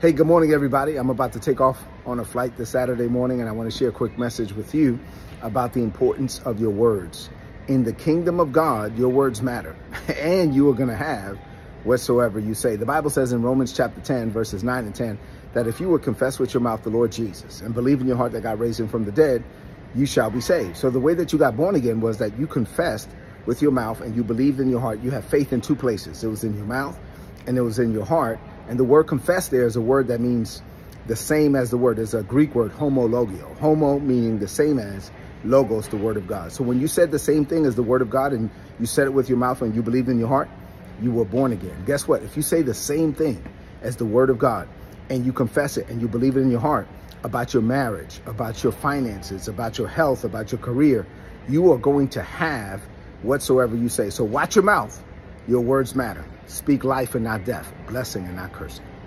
Hey, good morning, everybody. I'm about to take off on a flight this Saturday morning, and I want to share a quick message with you about the importance of your words. In the kingdom of God, your words matter, and you are going to have whatsoever you say. The Bible says in Romans chapter 10, verses 9 and 10, that if you would confess with your mouth the Lord Jesus and believe in your heart that God raised him from the dead, you shall be saved. So the way that you got born again was that you confessed with your mouth and you believed in your heart. You have faith in two places. It was in your mouth and it was in your heart and the word confess there is a word that means the same as the word. It's a Greek word, homologeo. Homo meaning the same as, logos, the word of God. So when you said the same thing as the word of God and you said it with your mouth and you believed in your heart, you were born again. Guess what? If you say the same thing as the word of God and you confess it and you believe it in your heart about your marriage, about your finances, about your health, about your career, you are going to have whatsoever you say. So watch your mouth your words matter. Speak life and not death, blessing and not cursing.